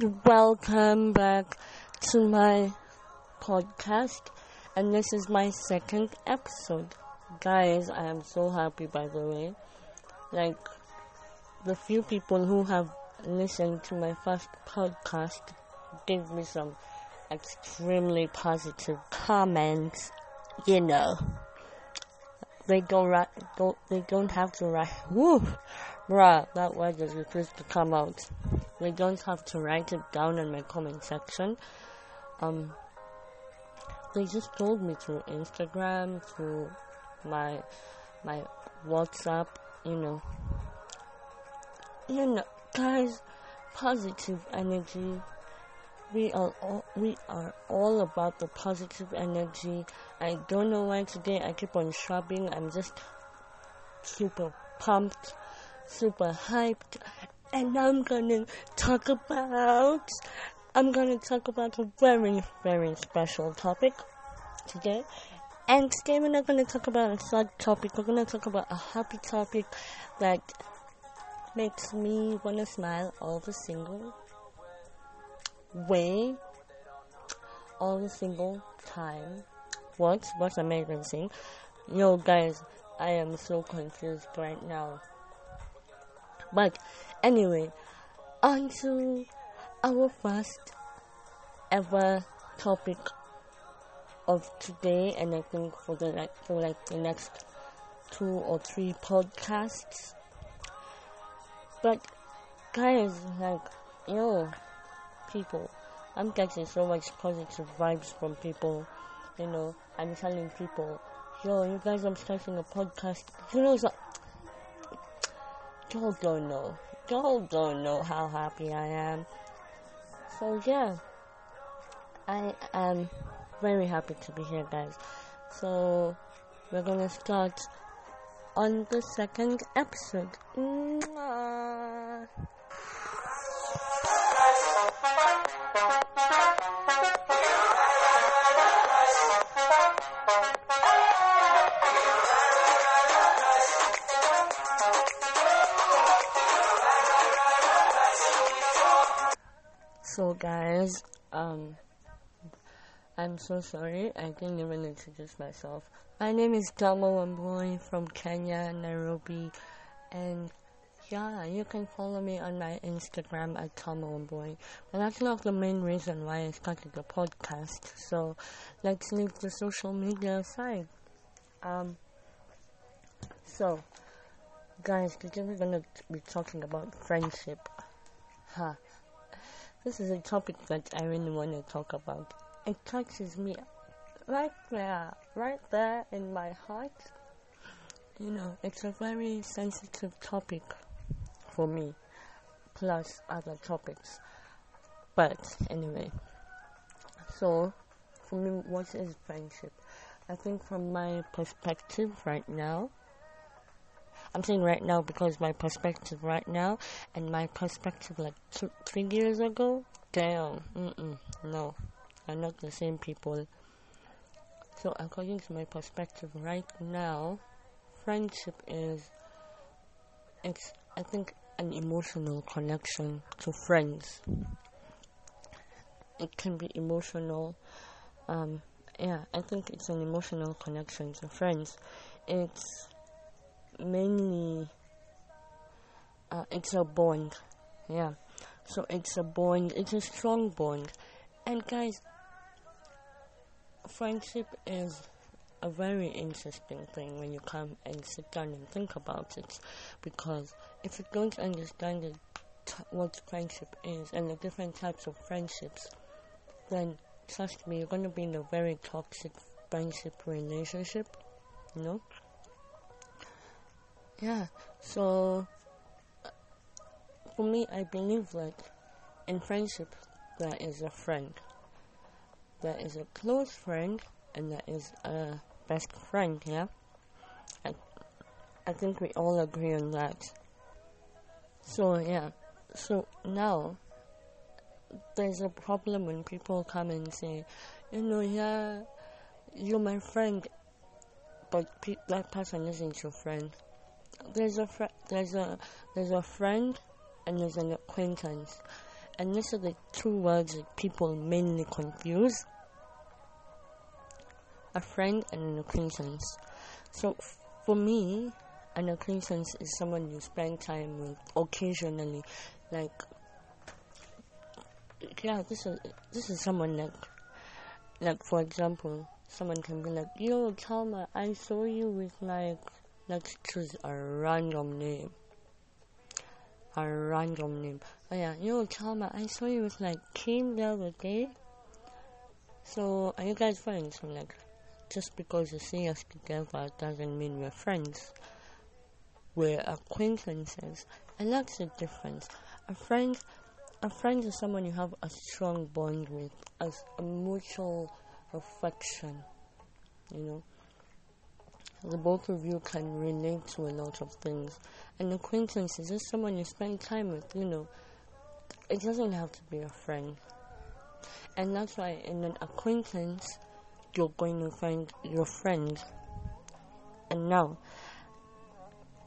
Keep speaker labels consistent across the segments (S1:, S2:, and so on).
S1: And welcome back to my podcast. And this is my second episode. Guys, I am so happy by the way. Like, the few people who have listened to my first podcast gave me some extremely positive comments. You know, they don't don't they don't have to write. Woo, bruh, that word is supposed to come out. They don't have to write it down in my comment section. Um, they just told me through Instagram, through my my WhatsApp, you know. You know, guys, positive energy. We are all, we are all about the positive energy. I don't know why today I keep on shopping. I'm just super pumped, super hyped, and I'm gonna talk about I'm gonna talk about a very very special topic today. And today we're not gonna talk about a sad topic. We're gonna talk about a happy topic that makes me wanna smile all the single way, all the single time. What? What am I even saying? Yo, guys, I am so confused right now. But anyway, on to our first ever topic of today, and I think for the like for like the next two or three podcasts. But guys, like you know, people, I'm getting so much positive vibes from people. You know, I'm telling people, yo, you guys, I'm starting a podcast. You know, so, y'all don't know. Y'all don't know how happy I am. So yeah, I am very happy to be here, guys. So we're gonna start on the second episode. Mwah. I'm so sorry, I didn't even introduce myself. My name is Damo Wambui from Kenya, Nairobi, and yeah, you can follow me on my Instagram at Tomo Wambui. But that's not the main reason why I started the podcast, so let's leave the social media aside. Um, so, guys, today we're gonna be talking about friendship. Huh. This is a topic that I really want to talk about. It touches me right there, right there in my heart. You know, it's a very sensitive topic for me, plus other topics. But anyway, so for me, what is friendship? I think from my perspective right now, I'm saying right now because my perspective right now and my perspective like two, three years ago, damn, mm-mm, no, are not the same people. So according to my perspective right now, friendship is, it's I think an emotional connection to friends. It can be emotional. Um, yeah, I think it's an emotional connection to friends. It's mainly uh, it's a bond yeah so it's a bond it's a strong bond and guys friendship is a very interesting thing when you come and sit down and think about it because if you don't understand it, t- what friendship is and the different types of friendships then trust me you're going to be in a very toxic friendship relationship you know? Yeah so uh, for me i believe like in friendship there is a friend there is a close friend and that is a best friend yeah? I, I think we all agree on that. So yeah. So now there's a problem when people come and say you know yeah you're my friend but pe- that person isn't your friend. There's a fr- there's a there's a friend and there's an acquaintance, and these are the two words that people mainly confuse. A friend and an acquaintance. So f- for me, an acquaintance is someone you spend time with occasionally, like yeah, this is this is someone like like for example, someone can be like, "Yo, Chalma, I saw you with like let's choose a random name, a random name. Oh yeah, yo, Chalma, I saw you with like Kim the other day. So are you guys friends? I'm like, just because you see us together doesn't mean we're friends. We're acquaintances, and that's the difference. A friend a friend is someone you have a strong bond with, as a mutual affection. You know, the both of you can relate to a lot of things. An acquaintance is just someone you spend time with. You know, it doesn't have to be a friend, and that's why in an acquaintance you're going to find your friend. And now,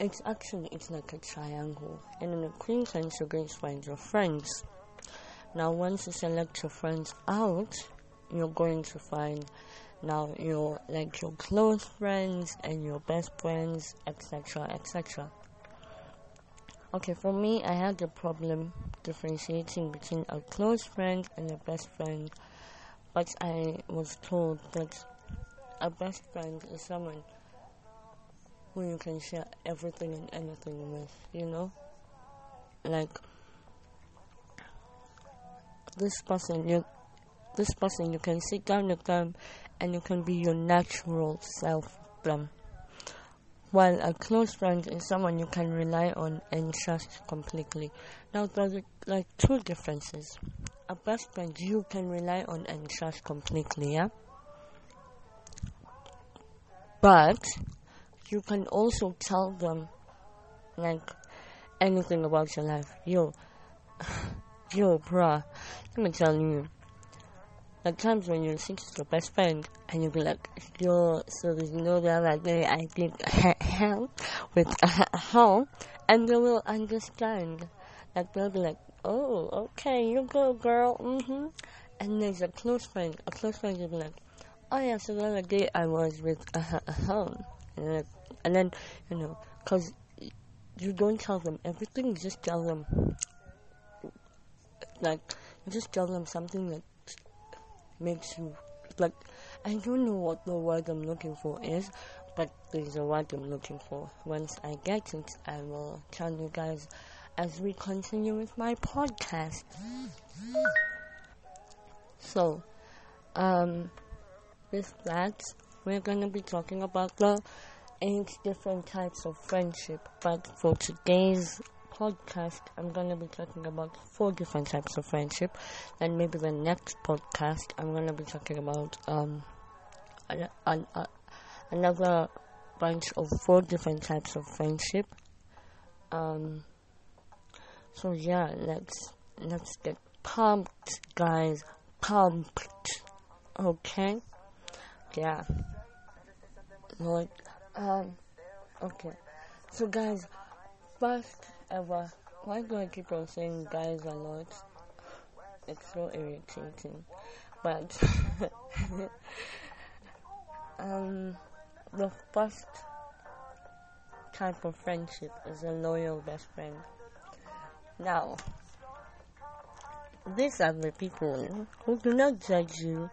S1: it's actually it's like a triangle. In an acquaintance, you're going to find your friends. Now, once you select your friends out, you're going to find now your like your close friends and your best friends, etc., etc. Okay, for me, I had the problem differentiating between a close friend and a best friend, but I was told that a best friend is someone who you can share everything and anything with, you know? Like this person you this person you can sit down with them and you can be your natural self them. While a close friend is someone you can rely on and trust completely. Now there's like two differences. A best friend you can rely on and trust completely, yeah? But you can also tell them like anything about your life. Yo, yo, bruh, let me tell you. At times when you sit with your best friend and you'll be like, yo, so you know the other day I did hell with how, and they will understand. Like they'll be like, oh, okay, you go, girl, mm-hmm. And there's a close friend. A close friend will be like, oh yeah, so the other day I was with uh, and then, and then you know, cause you don't tell them everything. You just tell them, like, you just tell them something that makes you like. I don't know what the word I'm looking for is, but there's a word I'm looking for. Once I get it, I will tell you guys as we continue with my podcast. So, um, with that, we're gonna be talking about the eight different types of friendship. But for today's podcast, I'm gonna be talking about four different types of friendship. And maybe the next podcast, I'm gonna be talking about um an, an, another bunch of four different types of friendship. Um. So yeah, let's let's get pumped, guys. Pumped. Okay. Yeah. Like, um, okay. So guys, first ever. Why do I keep on saying guys a lot? It's so irritating. But um, the first type of friendship is a loyal best friend. Now, these are the people who do not judge you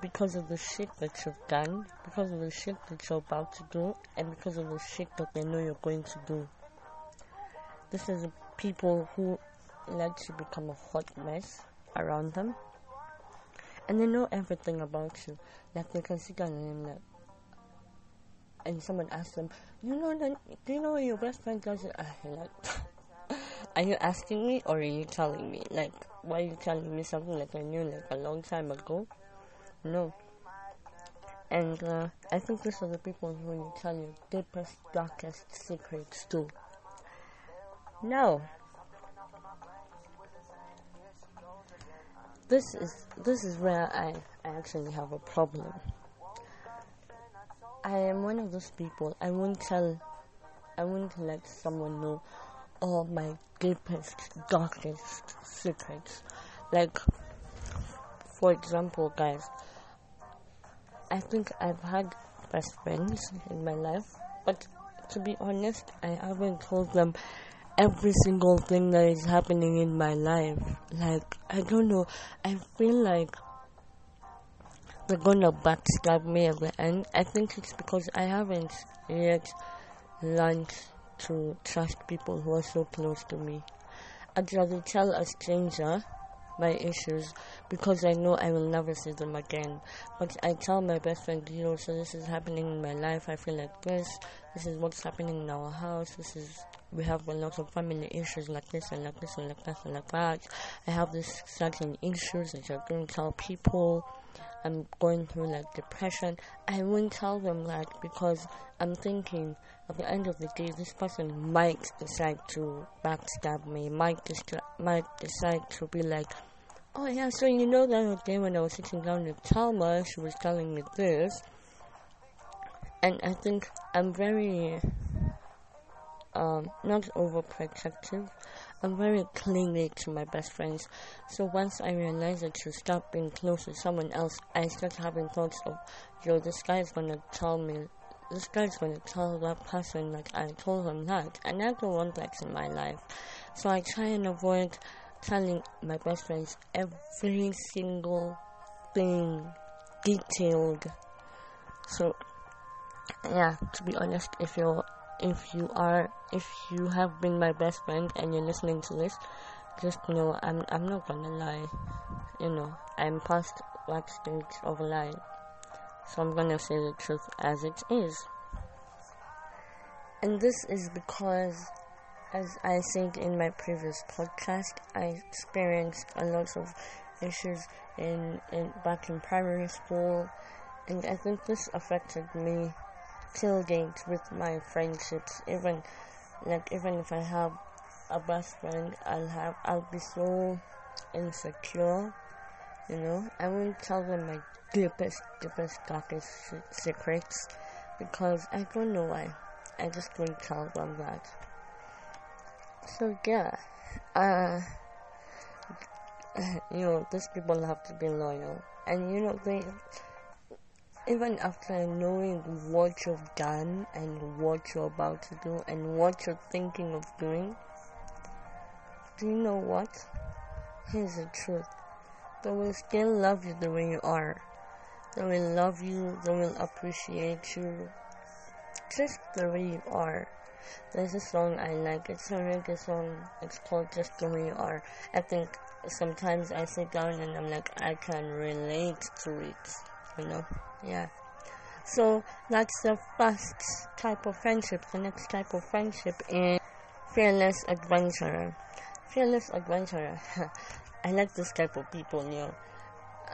S1: because of the shit that you've done, because of the shit that you're about to do, and because of the shit that they know you're going to do. This is people who let to become a hot mess around them, and they know everything about you. Like they can sit and like, and someone asks them, "You know that? Do you know your best friend does?" Uh, like, are you asking me or are you telling me? Like, why are you telling me something that I knew like a long time ago? No. And uh, I think these are the people who will tell you deepest, darkest secrets too. Now, this is this is where I, I actually have a problem. I am one of those people. I won't tell. I won't let someone know all my deepest, darkest secrets. Like, for example, guys, I think I've had best friends in my life, but to be honest, I haven't told them every single thing that is happening in my life. Like, I don't know, I feel like they're gonna backstab me at the end. I think it's because I haven't yet learned to trust people who are so close to me. I'd rather tell a stranger my issues because I know I will never see them again. But I tell my best friend, you know, so this is happening in my life. I feel like this. This is what's happening in our house. This is we have a lot of family issues like this and like this and like that and like that. I have this certain issues that I don't tell people. I'm going through like depression. I won't tell them that because I'm thinking at the end of the day, this person might decide to backstab me, might, distra- might decide to be like, oh yeah, so you know that day when I was sitting down with Talma, she was telling me this. And I think I'm very, um, not overprotective. I'm very clingy to my best friends. So once I realize that to stop being close to someone else, I start having thoughts of, yo, this guy is gonna tell me, this guy's gonna tell that person like I told him that, and I don't want that in my life. So I try and avoid telling my best friends every single thing, detailed. So yeah, to be honest, if you're if you are if you have been my best friend and you're listening to this just know i'm i'm not gonna lie. You know i'm past that stage of lying. So i'm gonna say the truth as it is. And this is because as i said in my previous podcast i experienced a lot of issues in, in back in primary school and i think this affected me tailgate with my friendships. Even like even if I have a best friend, I'll have I'll be so insecure. You know, I won't tell them my deepest, deepest, darkest secrets because I don't know why. I just won't tell them that. So yeah, uh, you know, these people have to be loyal, and you know they even after knowing what you've done and what you're about to do and what you're thinking of doing, do you know what? Here's the truth. They will still love you the way you are. They will love you, they will appreciate you just the way you are. There's a song I like, it's a reggae song, it's called Just the Way You Are. I think sometimes I sit down and I'm like, I can relate to it, you know? yeah. So that's the first type of friendship. The next type of friendship is fearless adventurer. Fearless adventurer. I like this type of people you know.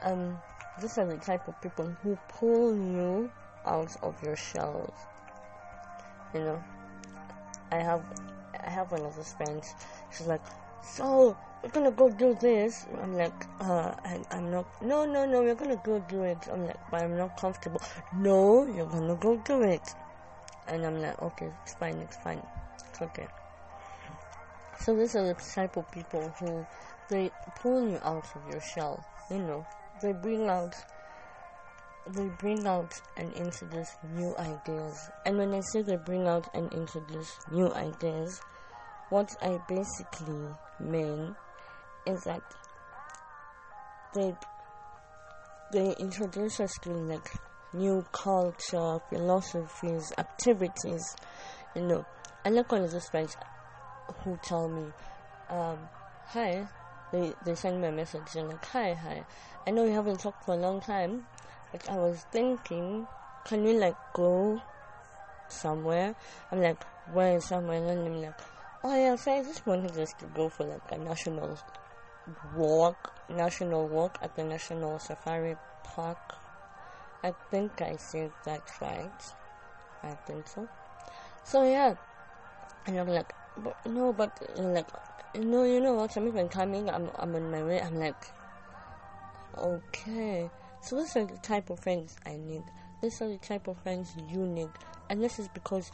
S1: Um these are the type of people who pull you out of your shells you know i have i have one of those friends she's like so we're gonna go do this. I'm like, uh, I, I'm not, no, no, no, we're gonna go do it. I'm like, but I'm not comfortable. No, you're gonna go do it. And I'm like, okay, it's fine, it's fine, it's okay. So these are the type of people who, they pull you out of your shell, you know, they bring out, they bring out and introduce new ideas. And when I say they bring out and introduce new ideas, what I basically mean is that they they introduce us to like new culture, philosophies, activities. You know, I like one of those friends who tell me, um, "Hi," they they send me a message. They're like, "Hi, hi. I know we haven't talked for a long time, but I was thinking, can we like go somewhere?" I'm like, "Where somewhere?" And I'm like, "Oh yeah, so I just wanted us to go for like a national walk, national walk at the National Safari Park. I think I said that right. I think so. So yeah, and I'm like, but no, but like, no, you know what? I'm even coming. I'm I'm on my way. I'm like, okay. So these are the type of friends I need. these are the type of friends you need, and this is because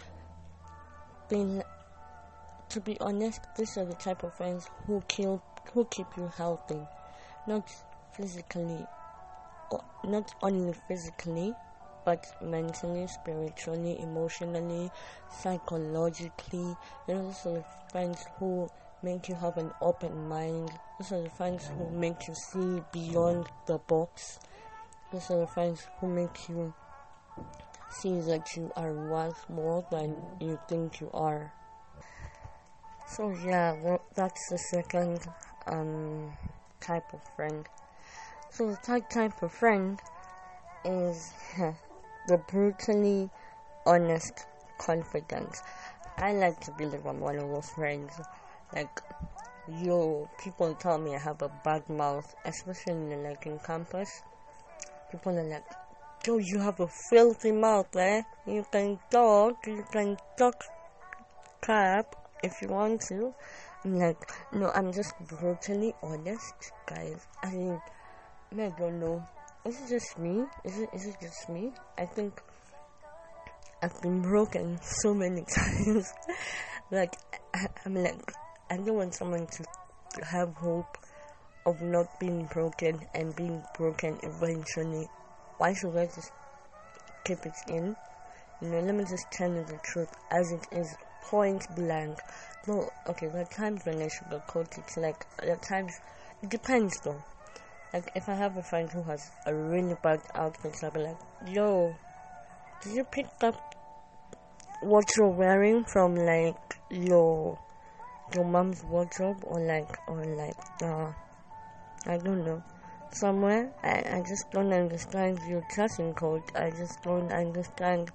S1: they. To be honest, these are the type of friends who kill, who keep you healthy, not physically, not only physically, but mentally, spiritually, emotionally, psychologically. You know, those are the friends who make you have an open mind. These are the friends who make you see beyond the box. The friends who make you see that you are worth more than you think you are. So yeah, that's the second um, type of friend. So the third type of friend is the brutally honest confidence. I like to believe I'm one of those friends. Like, yo, people tell me I have a bad mouth, especially in like in campus. People are like, yo, you have a filthy mouth, eh? You can talk, you can talk crap if you want to. I'm like, no, I'm just brutally honest, guys. I mean, I don't know. Is it just me? Is it is it just me? I think I've been broken so many times. like I, I'm like I don't want someone to have hope of not being broken and being broken eventually. Why should I just keep it in? You know, let me just tell you the truth as it is, point blank. No, okay, there are times when I sugarcoat it. Like there are times, it depends though. Like, if I have a friend who has a really bad outfit, I'll be like, yo, did you pick up what you're wearing from, like, your, your mom's wardrobe? Or, like, or, like, uh, I don't know. Somewhere, I, I just don't understand your dressing code. I just don't understand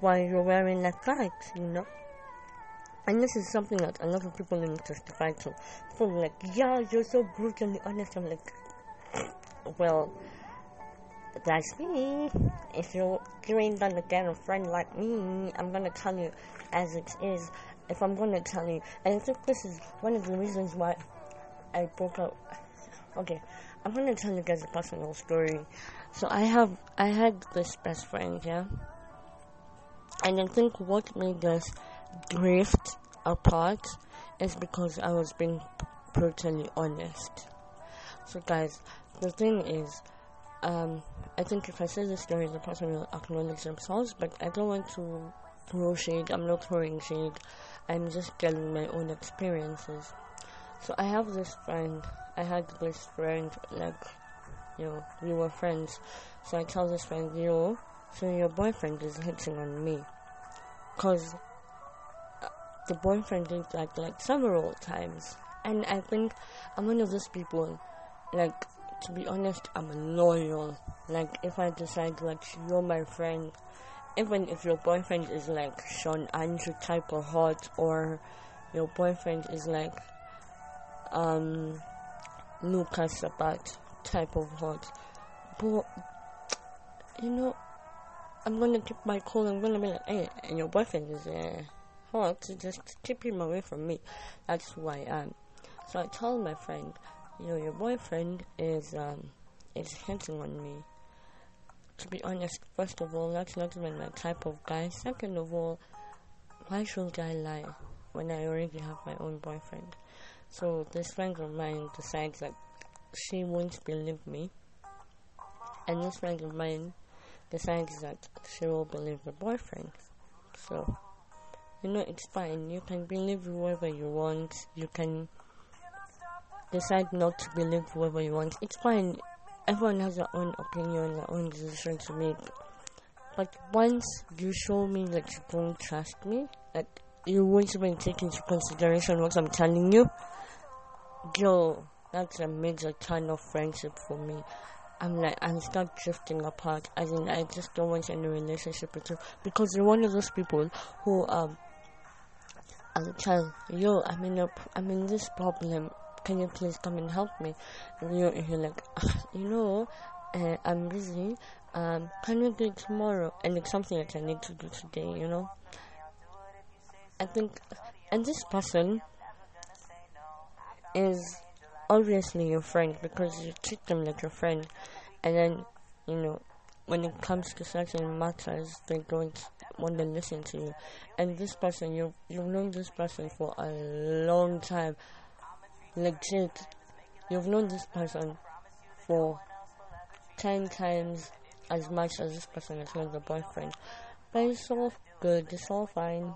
S1: why you're wearing that, you know? And this is something that a lot of people need to testify to. People are like, yeah, you're so brutally honest. I'm like, well, that's me. If you're ain't gonna get a friend like me, I'm gonna tell you as it is. If I'm gonna tell you, and I think this is one of the reasons why I broke up. Okay, I'm gonna tell you guys a personal story. So I have I had this best friend, yeah, and I think what made us drift apart is because I was being brutally honest. So guys, the thing is, um, I think if I say the story, the person will acknowledge themselves, but I don't want to throw shade. I'm not throwing shade. I'm just telling my own experiences. So I have this friend. I had this friend, like, you know, we were friends. So I tell this friend, yo, so your boyfriend is hitting on me. Cause uh, the boyfriend did that like several times. And I think I'm one of those people, like, to be honest, I'm loyal. Like, if I decide, like, you're my friend, even if your boyfriend is like Sean Andrew type of hot, or your boyfriend is like, um, Lucas Sabat type of hot, but, you know, I'm gonna keep my cool, I'm gonna be like, hey, and your boyfriend is, uh, hot, just keep him away from me. That's who I am. So I told my friend, you know, your boyfriend is um is hitting on me. To be honest, first of all, that's not even my type of guy. Second of all, why should I lie when I already have my own boyfriend? So this friend of mine decides that she won't believe me, and this friend of mine decides that she will believe her boyfriend. So you know, it's fine. You can believe whoever you want. You can decide not to believe whoever you want. It's fine. Everyone has their own opinion, their own decision to make. But once you show me that you don't trust me, that you won't even take into consideration what I'm telling you, yo, that's a major kind of friendship for me. I'm like, I'm start drifting apart. I mean, I just don't want any relationship with you because you're one of those people who, um, a child, yo, I'm in a, I'm in this problem can you please come and help me? And you're, you're like, you know, uh, I'm busy. Um, can we do it tomorrow? And it's something that I need to do today, you know? I think, and this person is obviously your friend because you treat them like your friend, and then, you know, when it comes to certain matters, they don't want to listen to you. And this person, you you've known this person for a long time, legit. You've known this person for ten times as much as this person has known the boyfriend. But it's all good. It's all fine.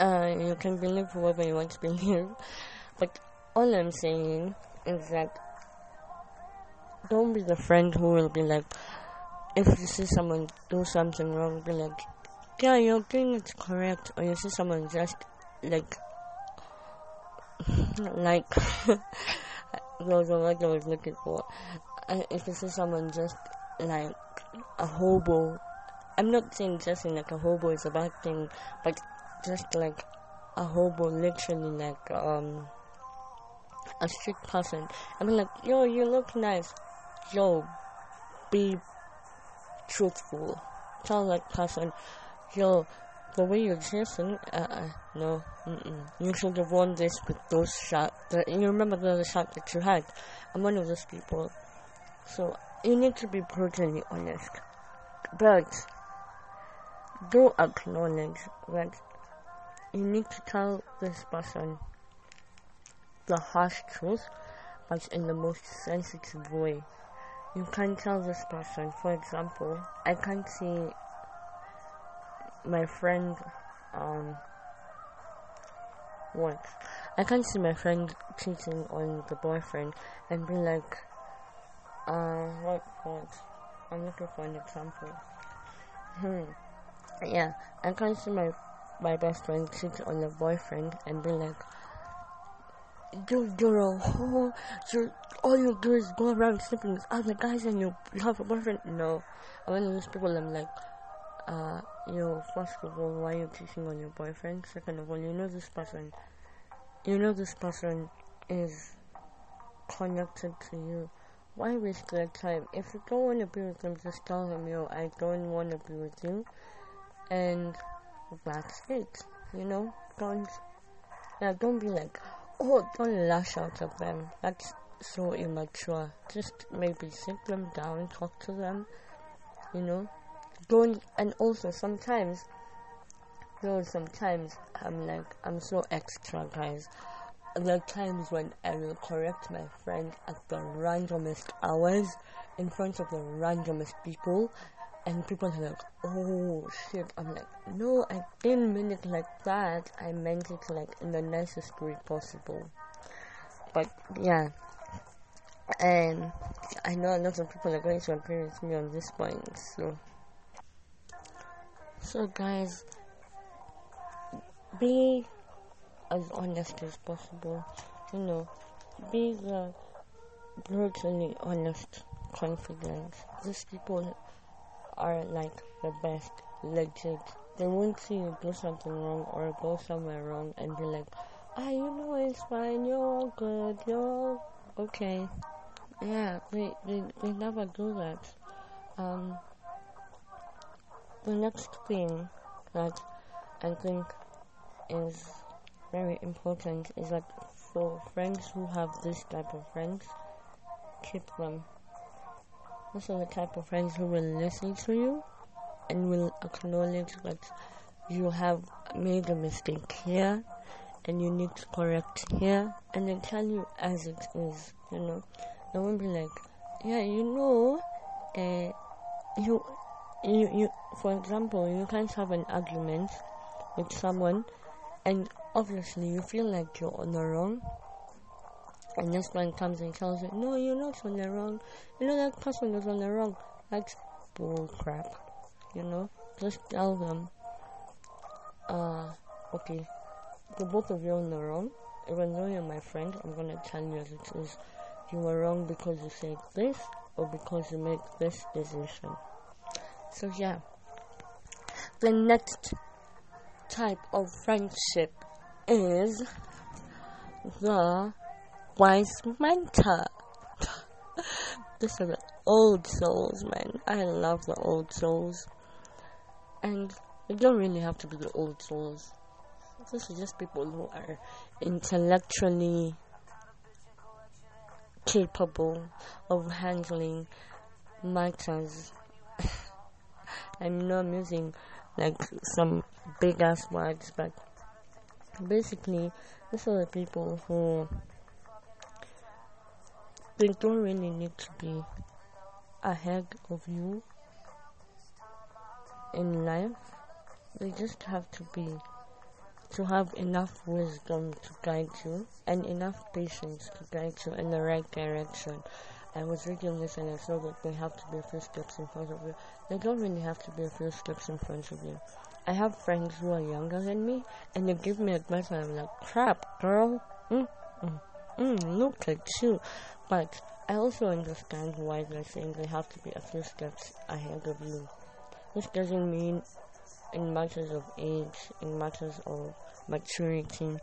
S1: Uh, you can believe whoever you want to believe. But all I'm saying is that don't be the friend who will be like, if you see someone do something wrong, be like, yeah, you're doing it correct. Or you see someone just like, like, those are what I was looking for. Uh, if you see someone just like a hobo, I'm not saying just in like a hobo is a bad thing, but just like a hobo, literally like um a street person. I mean like, yo, you look nice. Yo, be truthful. Tell that person, yo, the way you're dressing, uh, uh no, mm-mm. You should have worn this with those shots. You remember the other shot that you had. I'm one of those people. So, you need to be brutally honest. But, do acknowledge that you need to tell this person the harsh truth, but in the most sensitive way. You can tell this person, for example, I can't see my friend, um, what? I can't see my friend cheating on the boyfriend and be like, uh, what, what? I'm looking for an example. Hmm. Yeah, I can't see my my best friend cheat on the boyfriend and be like, you, you're a whore. You're, all you do is go around sleeping with other guys and you, you have a boyfriend. No. One of those people I'm like, uh, you know, first of all, why are you cheating on your boyfriend? Second of all, you know this person, you know this person is connected to you. Why waste their time? If you don't want to be with them, just tell them, yo, I don't want to be with you. And it. You know? Don't, yeah, don't be like, Oh, don't lash out at them. That's so immature. Just maybe sit them down, talk to them. You know, don't. And also sometimes, though sometimes I'm like I'm so extra, guys. There are times when I will correct my friend at the randomest hours in front of the randomest people, and people are like, oh shit. I'm like, no, I didn't mean it like that. I meant it like in the nicest way possible. But yeah. And I know a lot of people are going to agree with me on this point, so. So, guys, be as honest as possible. You know, be the brutally honest confidence. These people are like the best, legit. They won't see you do something wrong or go somewhere wrong and be like, ah, you know it's fine, you're all good, you're all okay. Yeah, they, they, they never do that. Um, the next thing that I think is very important is that for friends who have this type of friends, keep them those are the type of friends who will listen to you and will acknowledge that you have made a mistake here and you need to correct here and they tell you as it is, you know. They won't be like, yeah, you know, uh, you, you, you, for example, you can't have an argument with someone and obviously you feel like you're on the wrong and this one comes and tells you, no, you're not on the wrong. You know that person is on the wrong. That's bull crap. You know, just tell them, uh, okay, the both of you are on the wrong. Even though you're my friend, I'm gonna tell you as it is. You were wrong because you said this, or because you made this decision. So yeah, the next type of friendship is the wise mentor. this are the old souls, man. I love the old souls. And you don't really have to be the old souls. This is just people who are intellectually capable of handling matters. I'm not using like some big ass words, but basically, these are the people who they don't really need to be ahead of you in life. They just have to be to have enough wisdom to guide you and enough patience to guide you in the right direction. I was reading this and I saw that they have to be a few steps in front of you. They don't really have to be a few steps in front of you. I have friends who are younger than me and they give me advice and I'm like, crap, girl. Mm, mm, look at you. But I also understand why they're saying they have to be a few steps ahead of you. This doesn't mean in matters of age, in matters of maturity.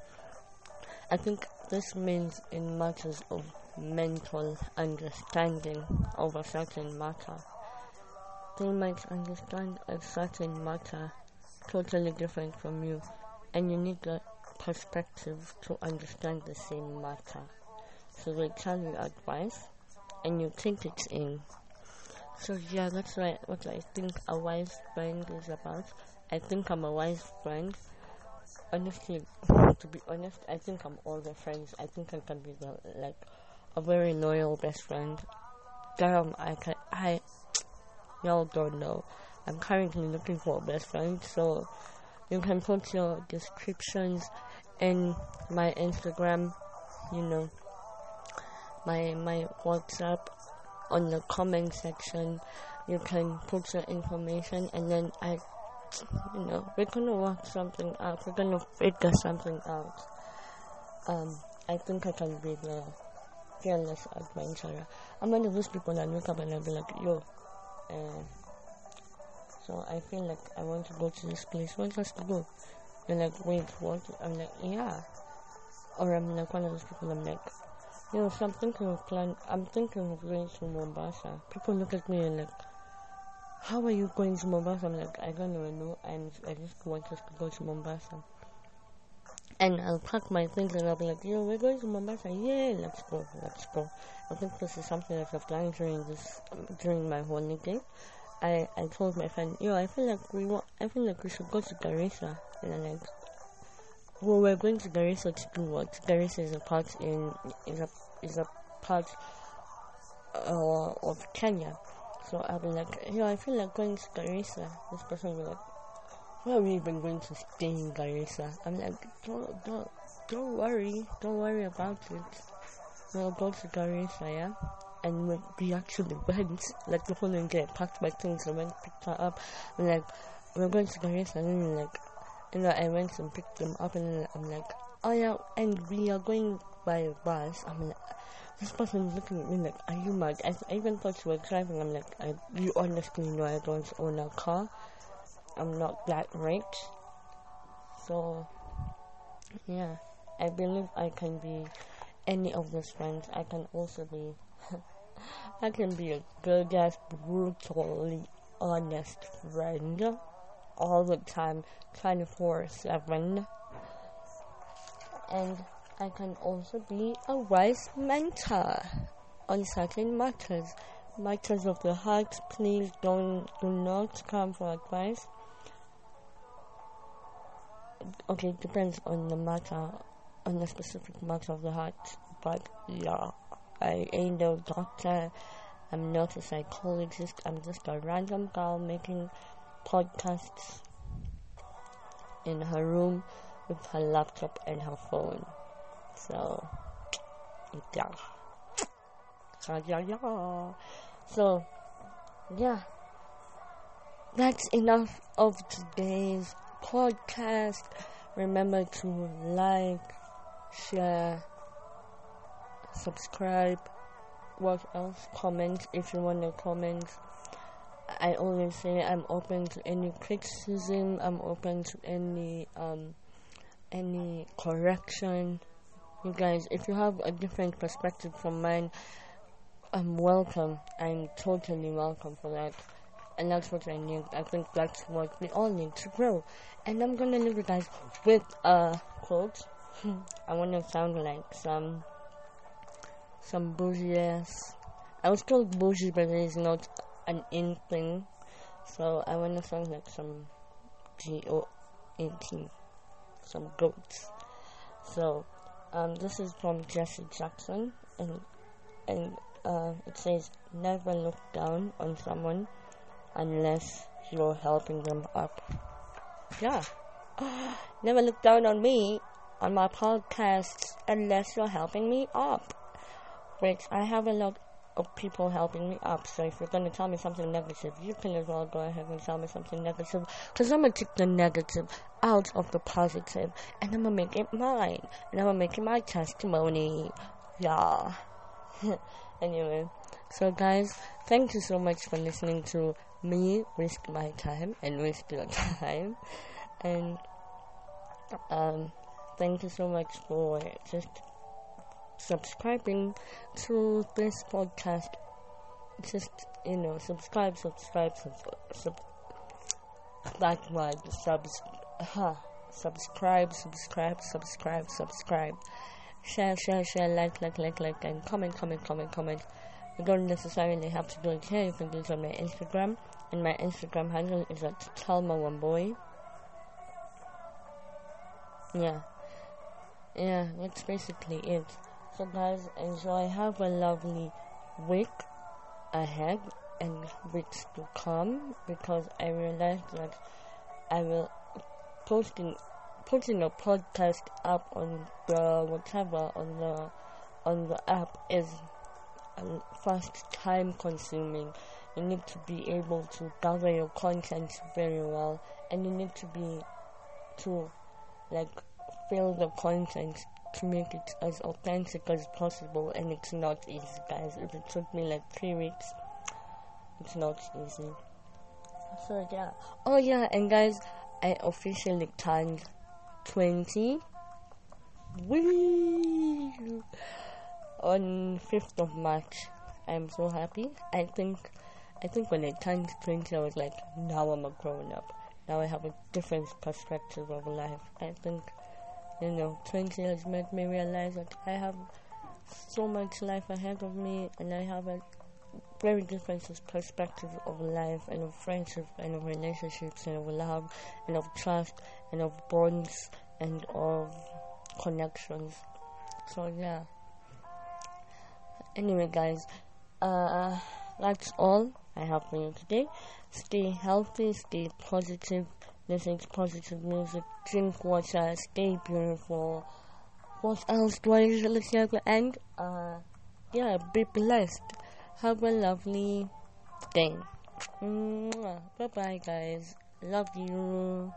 S1: I think this means in matters of mental understanding of a certain matter. They might understand a certain matter totally different from you, and you need the perspective to understand the same matter. So they tell you advice, and you take it in. So yeah, that's right, what I think a wise friend is about. I think I'm a wise friend. Honestly, to be honest, I think I'm all the friends. I think I can be the like a very loyal best friend. Damn, I can I y'all don't know. I'm currently looking for a best friend, so you can put your descriptions in my Instagram, you know, my my WhatsApp on the comment section. You can put your information, and then I you know, we're gonna work something out. We're gonna figure something out. Um, I think I can be the fearless adventurer. I'm one of those people that wake up and I'll be like, yo, uh, so I feel like I want to go to this place. What us to go? They're like, wait, what? I'm like, yeah. Or I'm like one of those people. I'm like, you know, so I'm thinking of plan. I'm thinking of going to Mombasa. People look at me and like how are you going to Mombasa? I'm like, I don't even know. I'm, I just want us to go to Mombasa. And I'll pack my things and I'll be like, yo, we're going to Mombasa. Yeah, let's go, let's go. I think this is something that I've done during this, during my holiday. I, I told my friend, yo, I feel like we want, I feel like we should go to Garissa. And I'm like, well, we're going to Garissa to do what? Garissa is a part in, is a, is a part uh, of Kenya. So I'll be like, yo, I feel like going to Garissa. This person will be like, why are we even going to stay in Garissa? I'm like, don't, don't, don't worry, don't worry about it. We'll go to Garissa, yeah? And we, we actually went, like, the following day, packed my things and went, picked her up. And like, we're going to Garissa, and then like, you know, I went and picked them up, and then I'm like, oh yeah, and we are going by bus. I'm like, this person is looking at me like, are you mad? I, I even thought you were driving. I'm like, I, you honestly know I don't own a car. I'm not that rich. So, yeah, I believe I can be any of those friends. I can also be, I can be a good ass, brutally honest friend all the time, 24 7. And I can also be a wise mentor on certain matters. Matters of the heart, please don't do not come for advice. Okay, depends on the matter, on the specific matter of the heart. But yeah, I ain't no doctor. I'm not a psychologist. I'm just a random girl making podcasts in her room with her laptop and her phone. So, yeah. So, yeah, yeah. So, yeah. That's enough of today's podcast. Remember to like, share, subscribe. What else? Comment if you want to comment. I always say I'm open to any criticism. I'm open to any um any correction you guys, if you have a different perspective from mine, I'm welcome. I'm totally welcome for that. And that's what I need. I think that's what we all need to grow. And I'm gonna leave you guys with a quote. I wanna sound like some some bougie ass I was told bougie, but it is not an in thing. So I want to sound like some G O A T, some goats. So um, this is from Jesse Jackson, and and uh, it says never look down on someone unless you're helping them up. Yeah, never look down on me on my podcasts unless you're helping me up. Which I have a lot of people helping me up. So if you're to tell me something negative, you can as well go ahead and tell me something negative. Because I'm to take the negative out of the positive and I'm to make it mine. And I'm to make it my testimony. Yeah. anyway, so guys, thank you so much for listening to me risk my time and risk your time. And um, thank you so much for just subscribing to this podcast. Just you know, subscribe, subscribe, subscribe. Sub, that word, subs, huh, subscribe, subscribe, subscribe, subscribe. Share, share, share, like, like, like, like, and comment, comment, comment, comment. You don't necessarily have to do it here. You can do it on my Instagram, and my Instagram handle is at Talma Wamboy. Yeah, yeah, that's basically it. So guys, enjoy. Have a lovely week ahead and weeks to come because I realized that I will posting putting a podcast up on the whatever on the on the app is fast time consuming. You need to be able to gather your content very well and you need to be to like fill the content to make it as authentic as possible and it's not easy guys. If it took me like three weeks it's not easy. So yeah. Oh yeah and guys i officially turned 20 Whee! on 5th of march. I'm so happy. I think i think when i turned 20 i was like now i'm a grown up. Now i have a different perspective of life. I think you know, 20 has made me realize that I have so much life ahead of me and I have a very different perspective of life and of friendship and of relationships and of love and of trust and of bonds and of connections. So yeah. Anyway guys, uh that's all I have for you today. Stay healthy, stay positive, listen to positive music, drink water, stay beautiful. What else do I usually say end? Uh, yeah, be blessed. Have a lovely day. Bye bye, guys. Love you.